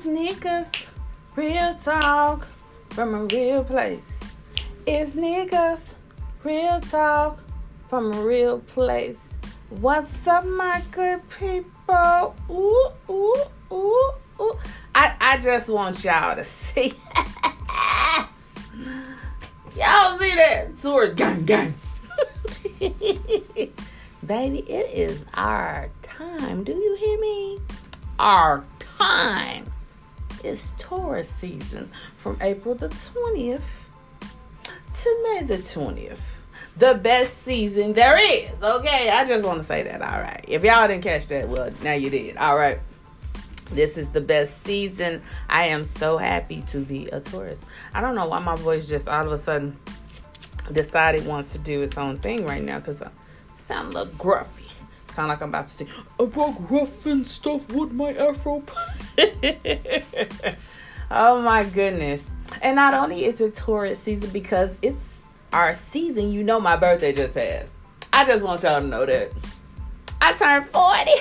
It's Nika's, real talk from a real place. It's Nika's, real talk from a real place. What's up, my good people? Ooh, ooh, ooh, ooh. I, I just want y'all to see. y'all see that? Swords gang gang. Baby, it is our time. Do you hear me? Our time. It's Taurus season from April the 20th to May the 20th. The best season there is. Okay, I just want to say that. All right. If y'all didn't catch that, well, now you did. All right. This is the best season. I am so happy to be a Taurus. I don't know why my voice just all of a sudden decided wants to do its own thing right now because I sound a little gruffy. Sound like I'm about to say, I got gruff and stuff with my afro. oh my goodness. And not only is it Taurus season because it's our season, you know my birthday just passed. I just want y'all to know that. I turned 40.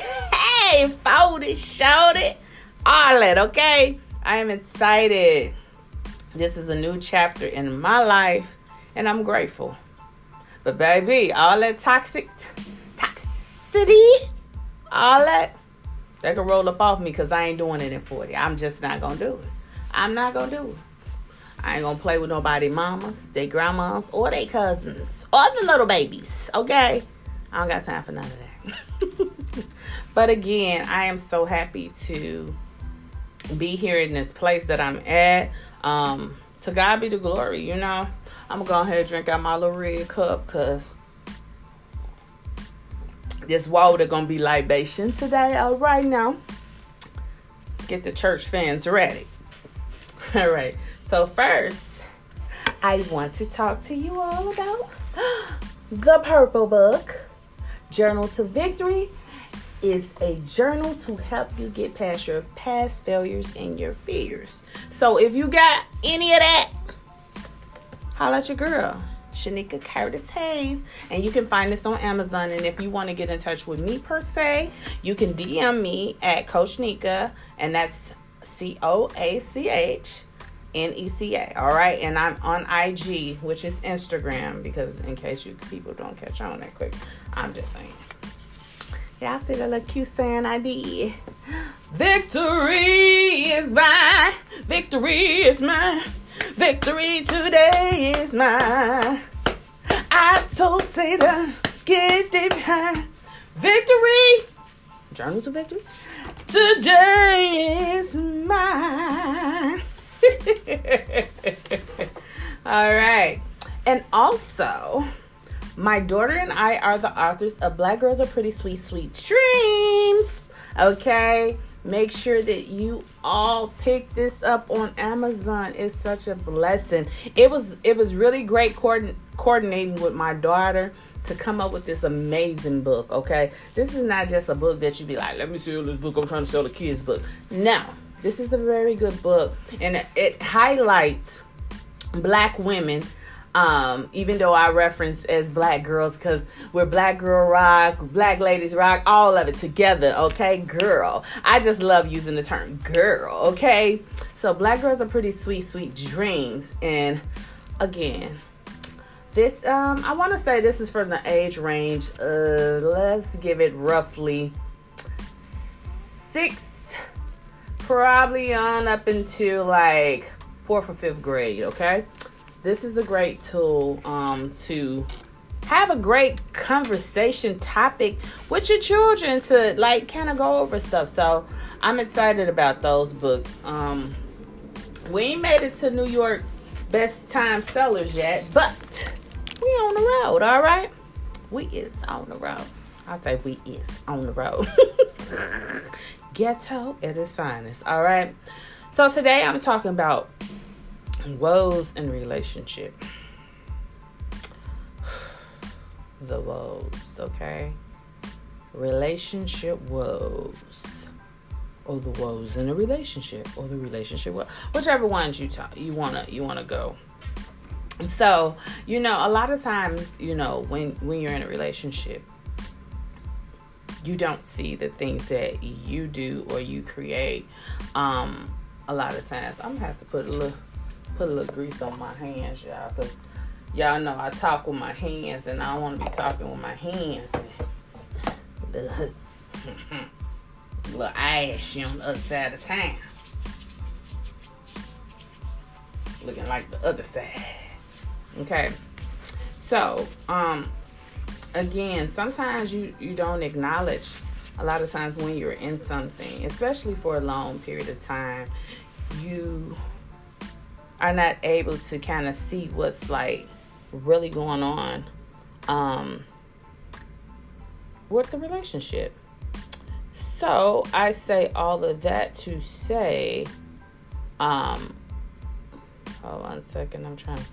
Hey, 40, showed it. All that, okay? I am excited. This is a new chapter in my life, and I'm grateful. But baby, all that toxic toxicity, all that, they can roll up off me because I ain't doing it in 40. I'm just not gonna do it. I'm not gonna do it. I ain't gonna play with nobody mamas, they grandmas, or they cousins, or the little babies. Okay? I don't got time for none of that. but again, I am so happy to be here in this place that I'm at. Um, to God be the glory, you know. I'm gonna go ahead and drink out my little red cup because this water gonna be libation today. All right now. Get the church fans ready. All right. So first, I want to talk to you all about the Purple Book. Journal to Victory is a journal to help you get past your past failures and your fears. So if you got any of that, holla at your girl, Shanika Curtis Hayes, and you can find this on Amazon. And if you want to get in touch with me per se, you can DM me at Coach Nika, and that's C O A C H N E C A. All right, and I'm on IG, which is Instagram, because in case you people don't catch on that quick, I'm just saying. Y'all see that little cute saying I did. Victory is mine. Victory is mine. Victory today is mine. I told Satan, get deep behind. Victory. Journal to victory. Today is mine. All right. And also, my daughter and I are the authors of Black Girls Are Pretty Sweet, Sweet Dreams. Okay. Make sure that you all pick this up on Amazon. It's such a blessing. It was it was really great coordin- coordinating with my daughter to come up with this amazing book. Okay, this is not just a book that you be like, let me sell this book. I'm trying to sell the kids book. No, this is a very good book, and it, it highlights black women um, even though I reference as black girls because we're black girl rock, black ladies rock, all of it together, okay? Girl. I just love using the term girl, okay? So, black girls are pretty sweet, sweet dreams. And again, this, um, I want to say this is from the age range, uh, let's give it roughly six, probably on up into like fourth or fifth grade, okay? This is a great tool um, to have a great conversation topic with your children to like kind of go over stuff. So I'm excited about those books. Um, we made it to New York best time sellers yet, but we on the road, all right? We is on the road. I'll say we is on the road. Ghetto at its finest, all right? So today I'm talking about woes in relationship. the woes, okay? Relationship woes. Or the woes in a relationship, or the relationship, whichever ones you talk, you wanna you wanna go. So you know, a lot of times, you know, when when you're in a relationship, you don't see the things that you do or you create um, a lot of times. I'm gonna have to put a little put a little grease on my hands, y'all, cause y'all know I talk with my hands, and I don't want to be talking with my hands. And the little ash on the other side of town, looking like the other side. Okay, so um, again, sometimes you you don't acknowledge a lot of times when you're in something, especially for a long period of time, you are not able to kind of see what's like really going on um, with the relationship. So I say all of that to say, um, hold on a second. I'm trying.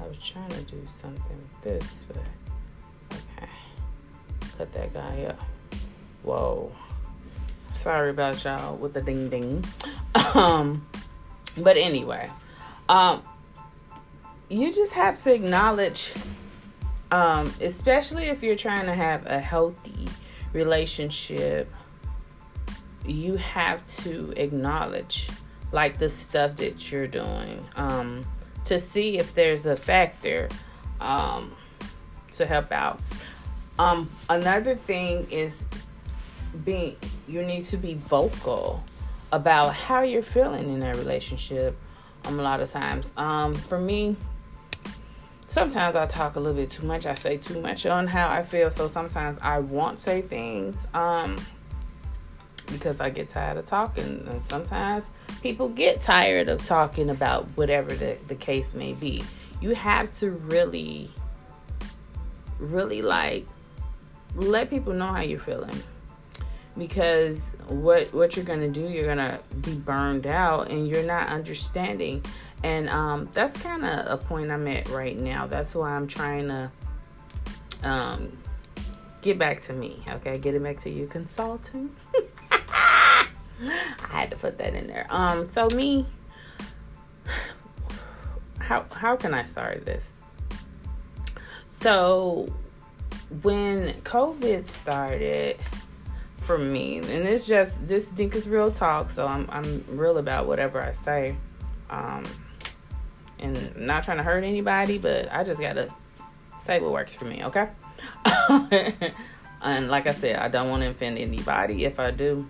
I was trying to do something with this, but okay, cut that guy up. Whoa. Sorry about y'all with the ding ding. Um, but anyway, um, you just have to acknowledge, um, especially if you're trying to have a healthy relationship, you have to acknowledge like the stuff that you're doing um, to see if there's a factor um, to help out. Um, another thing is being you need to be vocal about how you're feeling in that relationship um, a lot of times. Um, for me sometimes i talk a little bit too much. I say too much on how i feel. So sometimes i won't say things um, because i get tired of talking. And sometimes people get tired of talking about whatever the, the case may be. You have to really really like let people know how you're feeling because what what you're gonna do you're gonna be burned out and you're not understanding. And um, that's kind of a point i'm at right now. That's why i'm trying to um, get back to me okay? Get it back to you consulting i had to put that in there. Um so me how how can i start this? So when covid started for me. And it's just this think is real talk, so I'm I'm real about whatever I say. Um and not trying to hurt anybody, but I just gotta say what works for me, okay? and like I said, I don't want to offend anybody. If I do,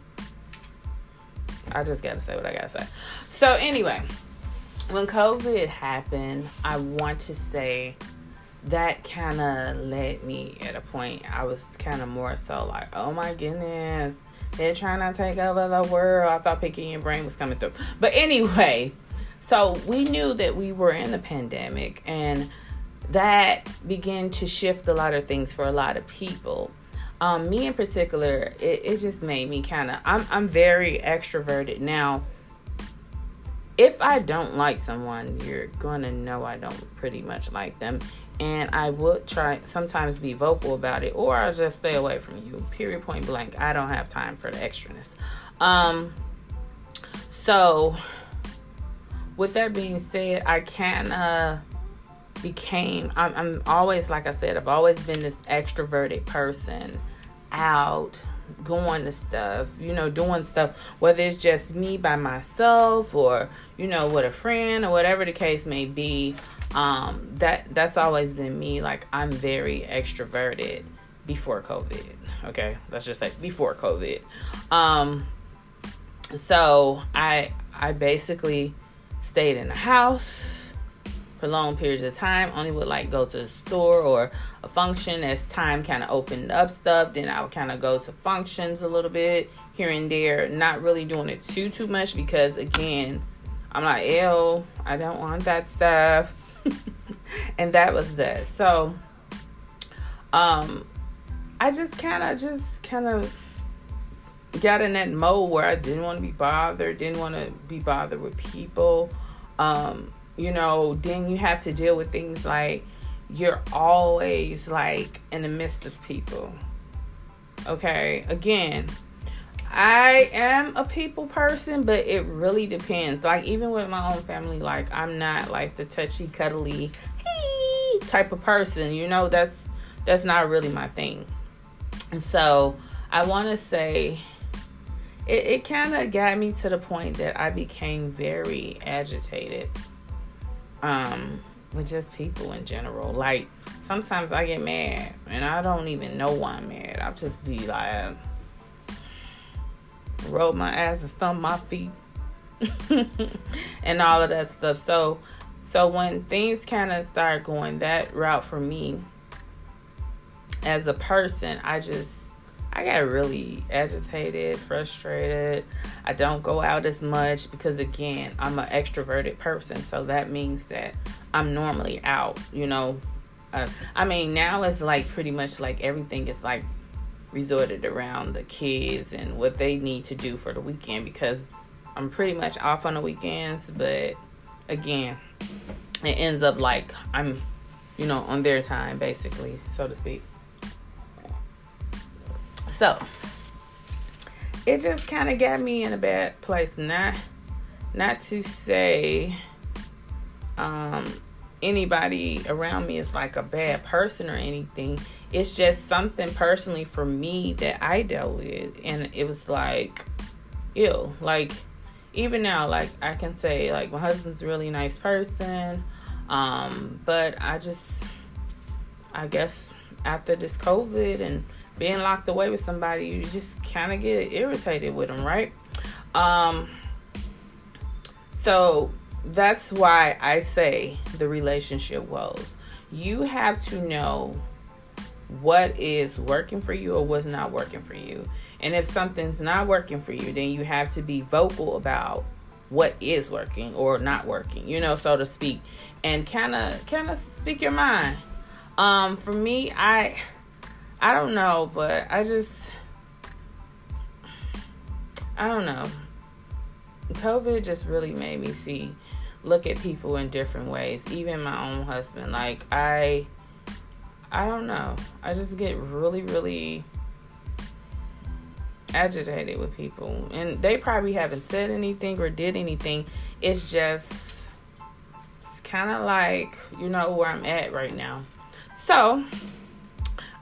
I just gotta say what I gotta say. So anyway, when COVID happened, I want to say that kind of led me at a point. I was kind of more so like, oh my goodness, they're trying to take over the world. I thought picking your brain was coming through. But anyway, so we knew that we were in the pandemic and that began to shift a lot of things for a lot of people. Um, me in particular, it, it just made me kind of, I'm, I'm very extroverted now if I don't like someone, you're gonna know I don't pretty much like them and I would try sometimes be vocal about it, or I'll just stay away from you. Period, point blank. I don't have time for the extraness. Um, so, with that being said, I kind of became. I'm, I'm always like I said. I've always been this extroverted person, out going to stuff, you know, doing stuff, whether it's just me by myself or, you know, with a friend or whatever the case may be um that that's always been me. Like i'm very extroverted before covid okay? Let's just say before covid. Um so i i basically stayed in the house for long periods of time only would like go to the store or a function as time kind of opened up stuff then i would kind of go to functions a little bit here and there not really doing it too too much because again i'm like ew i don't want that stuff and that was that. So um I just kind of just kind of got in that mode where I didn't want to be bothered, didn't want to be bothered with people. Um, you know, then you have to deal with things like you're always like in the midst of people. Okay, again, I am a people person, but it really depends. Like even with my own family, like I'm not like the touchy cuddly type of person. You know, that's that's not really my thing. And so I want to say it, it kind of got me to the point that I became very agitated um, with just people in general. Like, sometimes I get mad and I don't even know why I'm mad. I'll just be like, roll my ass and stomp my feet and all of that stuff. So, so when things kind of start going that route for me as a person, I just I got really agitated, frustrated. I don't go out as much because, again, I'm an extroverted person. So that means that I'm normally out, you know. Uh, I mean, now it's like pretty much like everything is like resorted around the kids and what they need to do for the weekend because I'm pretty much off on the weekends. But again, it ends up like I'm, you know, on their time, basically, so to speak. So it just kind of got me in a bad place. Not not to say um, anybody around me is like a bad person or anything. It's just something personally for me that I dealt with, and it was like, ew. Like even now, like I can say, like my husband's a really nice person, um, but I just, I guess after this COVID and being locked away with somebody, you just kind of get irritated with them, right? Um, so that's why I say the relationship woes. You have to know what is working for you or what's not working for you. And if something's not working for you, then you have to be vocal about what is working or not working, you know, so to speak, and kind of kind of speak your mind. Um, for me, I I don't know, but I just I don't know. COVID just really made me see look at people in different ways, even my own husband. Like I I don't know. I just get really really agitated with people and they probably haven't said anything or did anything. It's just it's kind of like, you know where I'm at right now. So,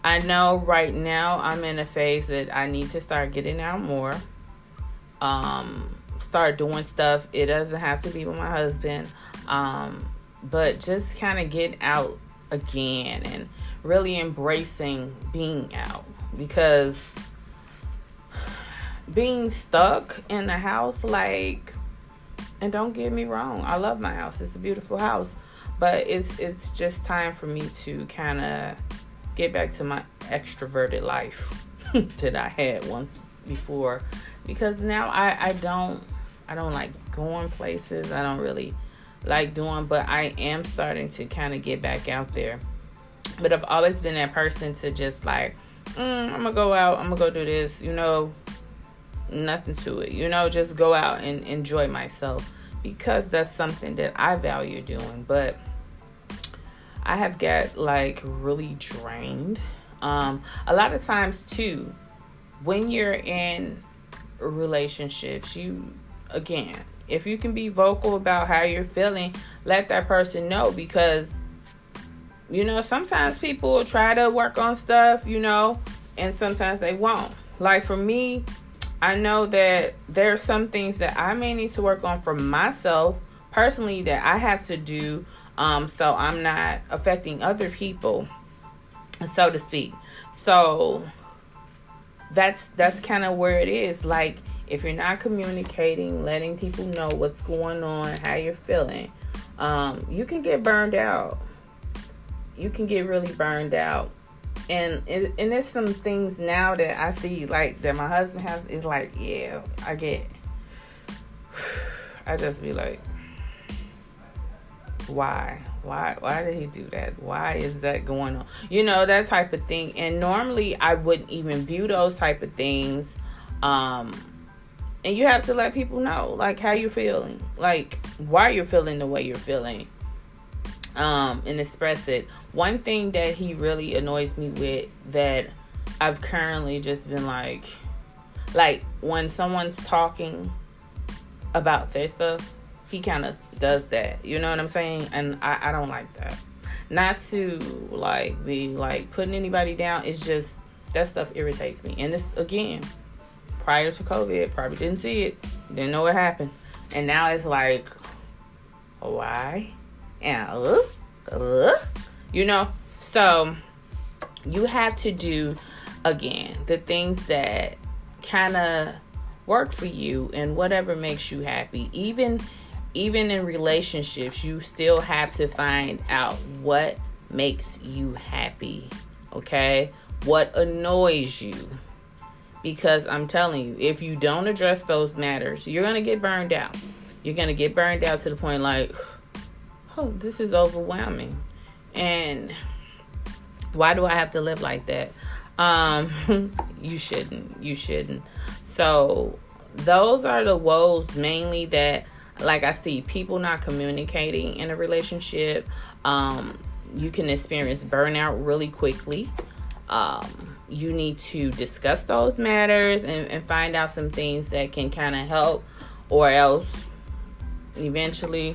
I know right now I'm in a phase that I need to start getting out more. Um, start doing stuff. It doesn't have to be with my husband. Um, but just kind of get out again and really embracing being out because being stuck in the house like and don't get me wrong i love my house it's a beautiful house but it's it's just time for me to kind of get back to my extroverted life that I had once before because now I I don't I don't like going places. I don't really like doing, but I am starting to kind of get back out there. But I've always been that person to just like, mm, I'm gonna go out, I'm gonna go do this, you know, nothing to it, you know, just go out and enjoy myself because that's something that I value doing. But I have got like really drained. Um, a lot of times too, when you're in relationships, you again, if you can be vocal about how you're feeling, let that person know because you know, sometimes people try to work on stuff, you know, and sometimes they won't. Like for me, I know that there are some things that I may need to work on for myself personally that I have to do um, so I'm not affecting other people, so to speak. So that's that's kind of where it is. Like if you're not communicating, letting people know what's going on, how you're feeling, um, you can get burned out. You can get really burned out. And and there's some things now that I see like that my husband has is like, yeah, I get I just be like, why? Why why did he do that? Why is that going on? You know that type of thing. And normally i wouldn't even view those type of things um and you have to let people know like how you're feeling. Like why you're feeling the way you're feeling um and express it. One thing that he really annoys me with that i've currently just been like like when someone's talking about their stuff he kind of does that. You know what I'm saying? And I, I don't like that. Not to like be like putting anybody down. It's just that stuff irritates me. And it's again, prior to COVID, probably didn't see it, didn't know what happened. And now it's like, why? And uh, uh, you know, so you have to do again the things that kind of work for you and whatever makes you happy. Even even in relationships, you still have to find out what makes you happy. Okay? What annoys you? Because I'm telling you, if you don't address those matters, you're going to get burned out. You're going to get burned out to the point like, oh, this is overwhelming. And why do I have to live like that? Um, you shouldn't. You shouldn't. So, those are the woes mainly that like I see people not communicating in a relationship. Um, you can experience burnout really quickly. Um, you need to discuss those matters and, and find out some things that can kind of help, or else eventually,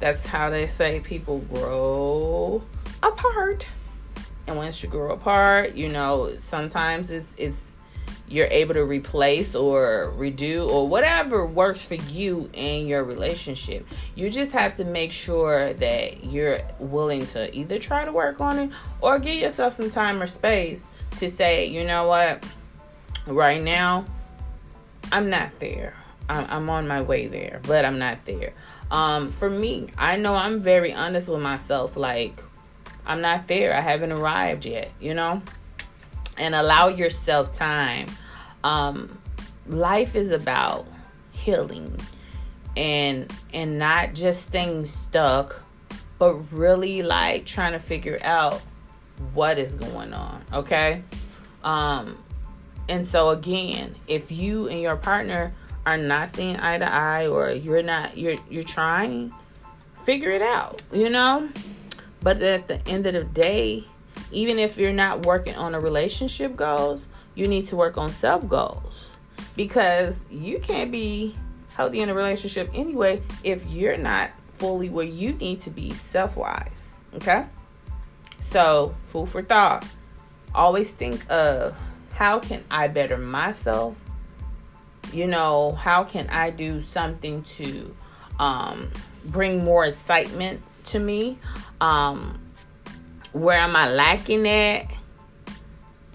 that's how they say people grow apart. And once you grow apart, you know, sometimes it's it's you're able to replace or redo or whatever works for you in your relationship. You just have to make sure that you're willing to either try to work on it or give yourself some time or space to say, you know what, right now, I'm not there. I'm, on my way there, but I'm not there. Um, for me, I know I'm very honest with myself. Like, I'm not there. I haven't arrived yet, you know? And allow yourself time. Um, life is about healing and and not just staying stuck, but really like trying to figure out what is going on. Okay. Um, and so again, if you and your partner are not seeing eye to eye, or you're not you're you're trying, figure it out. You know. But at the end of the day, even if you're not working on a relationship goals, you need to work on self goals because you can't be healthy in a relationship anyway if you're not fully where you need to be self wise. Okay? So, food for thought. Always think of how can I better myself? You know, how can I do something to um, bring more excitement to me? Um, where am I lacking at?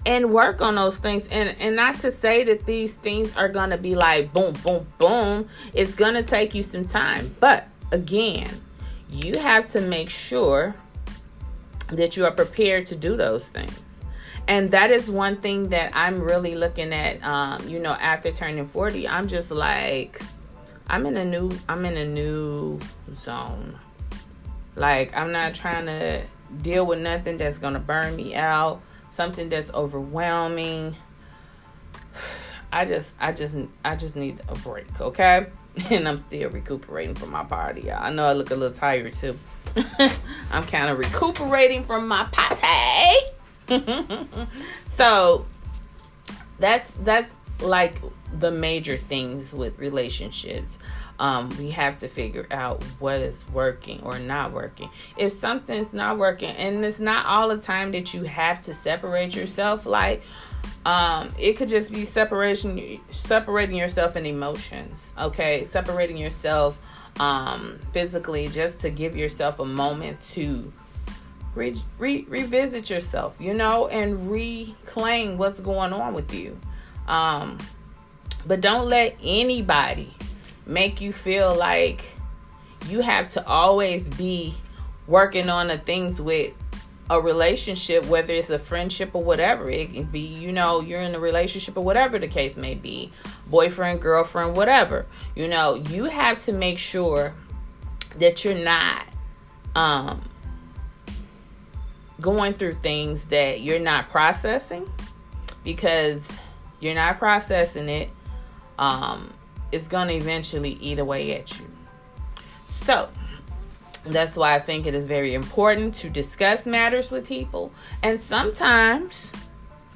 And work on those things. And and not to say that these things are gonna be like boom, boom, boom. It's gonna take you some time. But again, you have to make sure that you are prepared to do those things. And that is one thing that I'm really looking at. Um, you know, after turning 40, I'm just like, I'm in a new, I'm in a new zone. Like, I'm not trying to deal with nothing that's gonna burn me out, something that's overwhelming. I just I just I just need a break, okay? And I'm still recuperating from my party. I know I look a little tired too. I'm kind of recuperating from my party. so that's that's like the major things with relationships um, we have to figure out what is working or not working. If something's not working, and it's not all the time that you have to separate yourself, like um, it could just be separation, separating yourself in emotions. Okay, separating yourself um, physically, just to give yourself a moment to re- re- revisit yourself, you know, and reclaim what's going on with you. Um, but don't let anybody make you feel like you have to always be working on the things with a relationship, whether it's a friendship or whatever. It can be, you know, you're in a relationship or whatever the case may be boyfriend, girlfriend, whatever. You know, you have to make sure that you're not um, going through things that you're not processing because you're not processing it. Um, it's going to eventually eat away at you. So, that's why I think it is very important to discuss matters with people. And sometimes,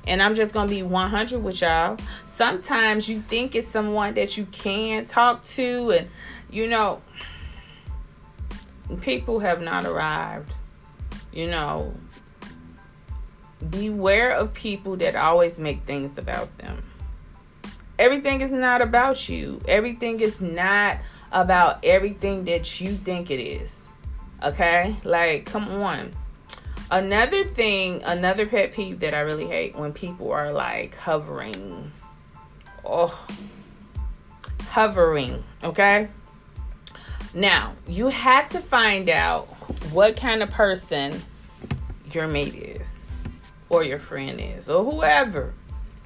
and I'm just going to be 100 with y'all, sometimes you think it's someone that you can talk to, and you know, people have not arrived. You know, beware of people that always make things about them everything is not about you. Everything is not about everything that you think it is. Okay? Like, come on. Another thing, another pet peeve that I really hate when people are like hovering. Oh, hovering. Okay? Now, you have to find out what kind of person your mate is, or your friend is, or whoever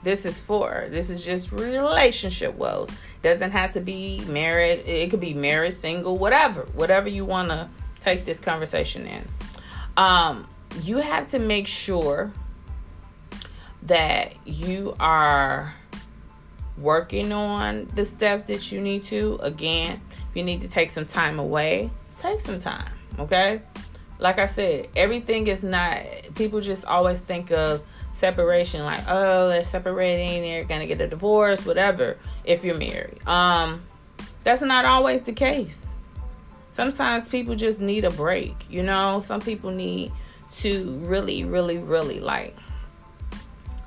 this is for. This is just relationship woes. Doesn't have to be married. It could be married, single, whatever. Whatever you want to take this conversation in. Um, you have to make sure that you are working on the steps that you need to. Again, if you need to take some time away, take some time, okay? Like I said, everything is not, people just always think of separation like, oh, they're separating, they're gonna get a divorce, whatever, if you're married. Um, that's not always the case. Sometimes people just need a break, you know? Some people need to really, really, really like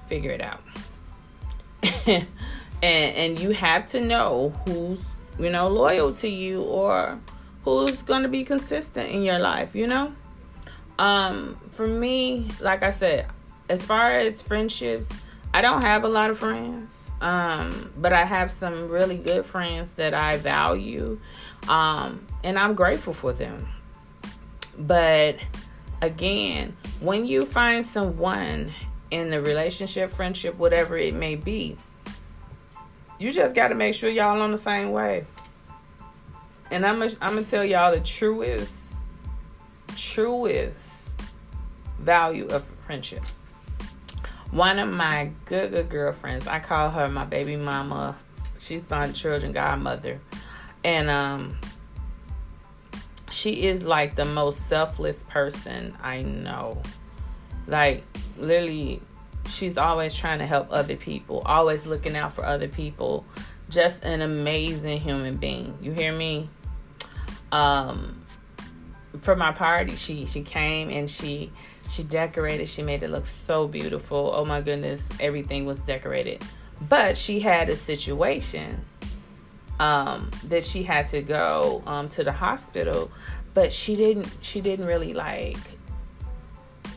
figure it out. and and you have to know who's, you know, loyal to you or who's gonna be consistent in your life, you know? Um, for me, like I said, as far as friendships, I don't have a lot of friends. Um, but I have some really good friends that I value. Um, and I'm grateful for them. But again, when you find someone in the relationship, friendship, whatever it may be, you just got to make sure y'all on the same way. And I'm gonna, I'm gonna tell y'all the truest, truest value of friendship. One of my good, good girlfriends, I call her my baby mama. She's my children godmother. And um, she is like the most selfless person I know. Like literally she's always trying to help other people, always looking out for other people. Just an amazing human being. You hear me? Um for my party, she she came and she she decorated. She made it look so beautiful. Oh my goodness, everything was decorated. But she had a situation um, that she had to go um, to the hospital, but she didn't. She didn't really like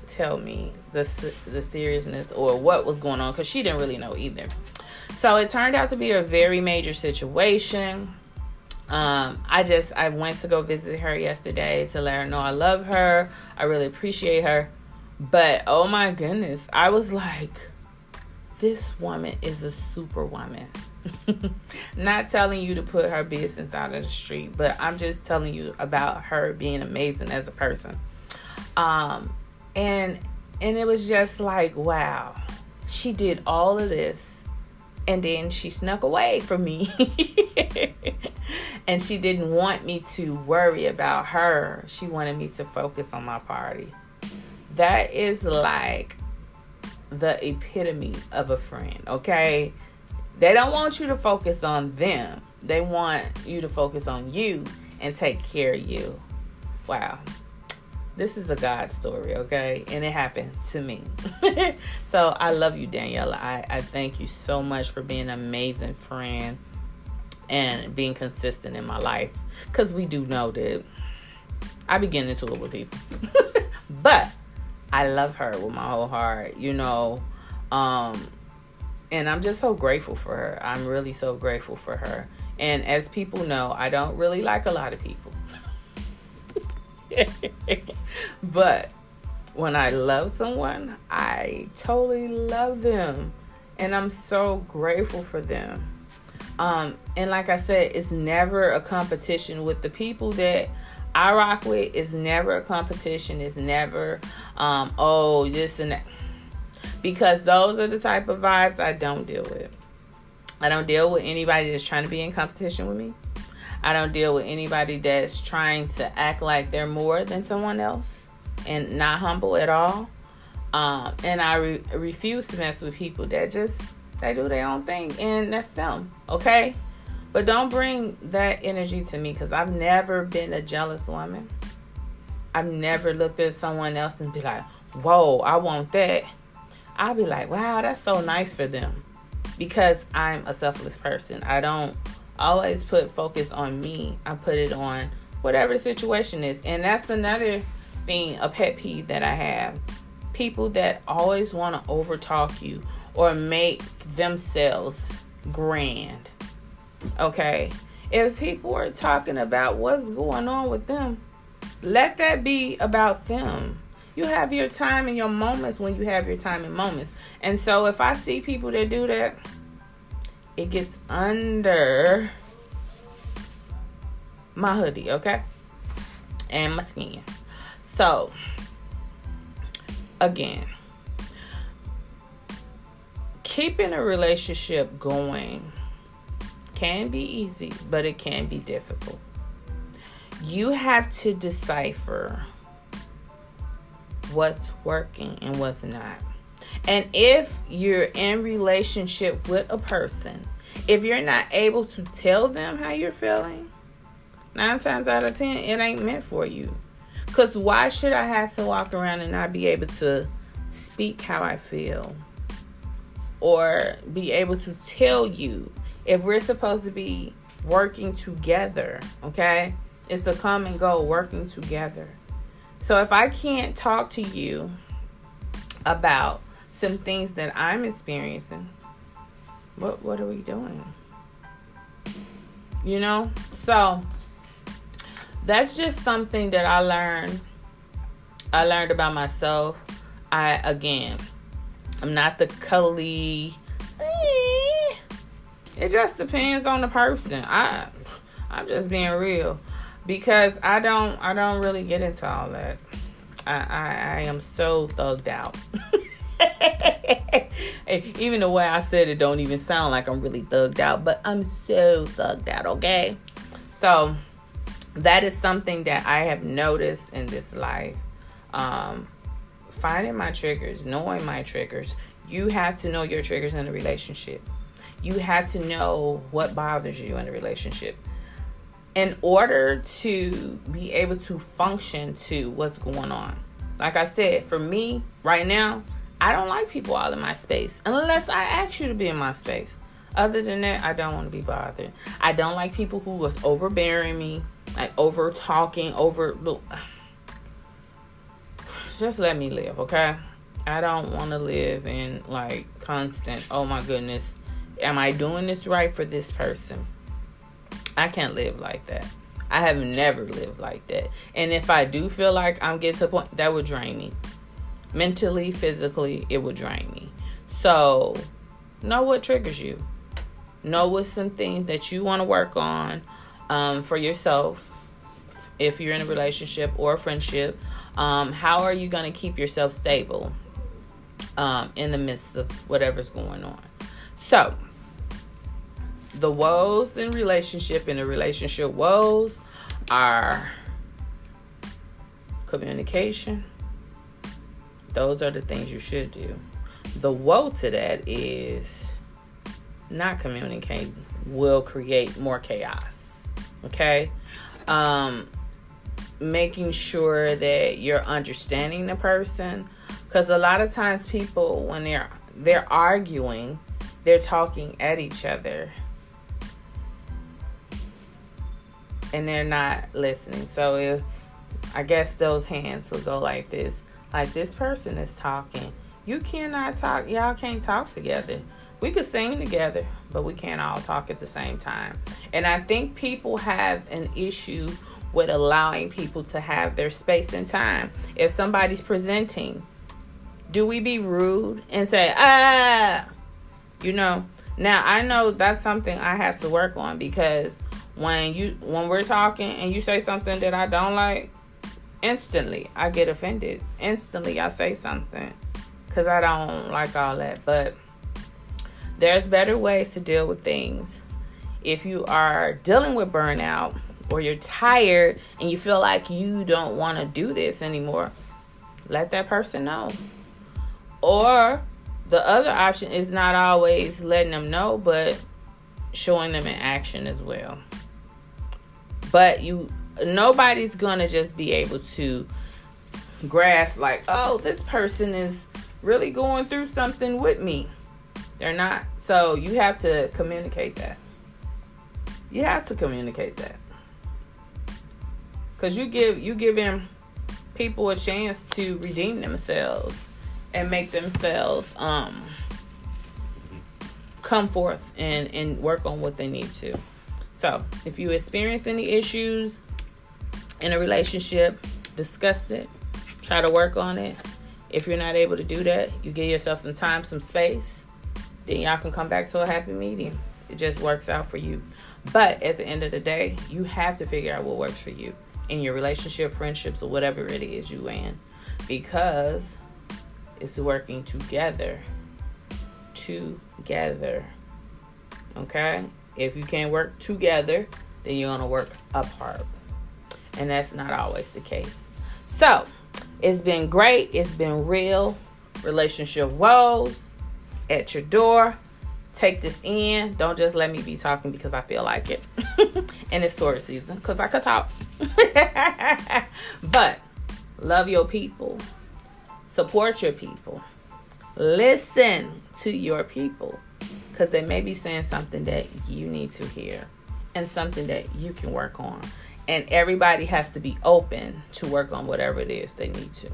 tell me the the seriousness or what was going on because she didn't really know either. So it turned out to be a very major situation. Um, I just I went to go visit her yesterday to let her know I love her. I really appreciate her. But oh my goodness, I was like, this woman is a superwoman. Not telling you to put her business out of the street, but I'm just telling you about her being amazing as a person. Um, and and it was just like, wow, she did all of this, and then she snuck away from me, and she didn't want me to worry about her. She wanted me to focus on my party. That is like the epitome of a friend, okay? They don't want you to focus on them. They want you to focus on you and take care of you. Wow. This is a God story, okay? And it happened to me. so I love you, Daniela. I, I thank you so much for being an amazing friend and being consistent in my life. Because we do know that I be getting into it with people. but I love her with my whole heart, you know. Um, and I'm just so grateful for her. I'm really so grateful for her. And as people know, I don't really like a lot of people. but when I love someone, I totally love them. And I'm so grateful for them. Um, and like I said, it's never a competition with the people that I rock with is never a competition. It's never, um, oh, this and that. Because those are the type of vibes I don't deal with. I don't deal with anybody that's trying to be in competition with me. I don't deal with anybody that's trying to act like they're more than someone else and not humble at all. Um, and I re- refuse to mess with people that just they do their own thing and that's them. Okay. But don't bring that energy to me because I've never been a jealous woman. I've never looked at someone else and be like, whoa, I want that. I'll be like, wow, that's so nice for them. because I'm a selfless person. I don't always put focus on me. I put it on whatever the situation is. And that's another thing, a pet peeve that I have. People that always want to overtalk you or make themselves grand. Okay? If people are talking about what's going on with them, let that be about them. You have your time and your moments when you have your time and moments. And so if I see people that do that, it gets under my hoodie, okay? And my skin. So, again, keeping a relationship going can be easy, but it can be difficult. You have to decipher what's working and what's not. And if you're in relationship with a person, if you're not able to tell them how you're feeling, nine times out of ten, it ain't meant for you. Because why should I have to walk around and not be able to speak how I feel? Or be able to tell you if we're supposed to be working together, okay? It's come and go working together. So if I can't talk to you about some things that I'm experiencing, what what are we doing? You know? So that's just something that I learned. I learned about myself. I again, I'm not the cuddly. It just depends on the person. I I'm just being real because I don't I don't really get into all that. I I, I am so thugged out. even the way I said it don't even sound like I'm really thugged out, but I'm so thugged out, okay? So that is something that I have noticed in this life. Um, finding my triggers, knowing my triggers. You have to know your triggers in a relationship. You had to know what bothers you in a relationship in order to be able to function to what's going on. Like I said, for me right now, I don't like people all in my space unless I ask you to be in my space. Other than that, I don't want to be bothered. I don't like people who was overbearing me, like over talking, over. Just let me live, okay? I don't want to live in like constant, oh my goodness, am I doing this right for this person? I can't live like that. I have never lived like that. And if I do feel like I'm getting to a point, that would drain me. Mentally, physically, it would drain me. So, know what triggers you. Know what some things that you want to work on um, for yourself if you're in a relationship or a friendship. Um, how are you going to keep yourself stable um, in the midst of whatever's going on? So, the woes in relationship and the relationship woes are communication. Those are the things you should do. The woe to that is not communicating will create more chaos. Okay? Um making sure that you're understanding the person cuz a lot of times people when they're they're arguing, they're talking at each other and they're not listening. So if I guess those hands will go like this. Like this person is talking. You cannot talk. Y'all can't talk together. We could sing together, but we can't all talk at the same time. And I think people have an issue with allowing people to have their space and time. If somebody's presenting, do we be rude and say, ah, you know? Now, I know that's something I have to work on because when you when we're talking and you say something that I don't like, instantly I get offended. Instantly I say something cuz I don't like all that. But there's better ways to deal with things. If you are dealing with burnout or you're tired and you feel like you don't want to do this anymore, let that person know. Or the other option is not always letting them know, but showing them in action as well. But you nobody's gonna just be able to grasp like, oh, this person is really going through something with me. They're not. So you have to communicate that. You have to communicate that. Cause you give you giving people a chance to redeem themselves and make themselves um come forth and and work on what they need to. So, if you experience any issues in a relationship, discuss it. Try to work on it. If you're not able to do that, you give yourself some time, some space. Then y'all can come back to a happy medium. It just works out for you. But at the end of the day, you have to figure out what works for you in your relationship, friendships, or whatever it is you in. Because it's working together. Together. Okay? If you can't work together, then you're going to work apart. And that's not always the case. So, it's been great. It's been real. Relationship woes at your door. Take this in. Don't just let me be talking because I feel like it. and it's tourist season because I could talk. but love your people. Support your people. Listen to your people because they may be saying something that you need to hear and something that you can work on. And everybody has to be open to work on whatever it is they need to.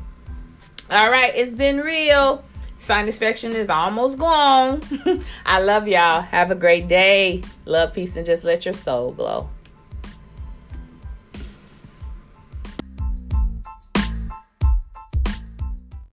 All right, it's been real. Sinus infection is almost gone. I love y'all. Have a great day. Love, peace, and just let your soul glow.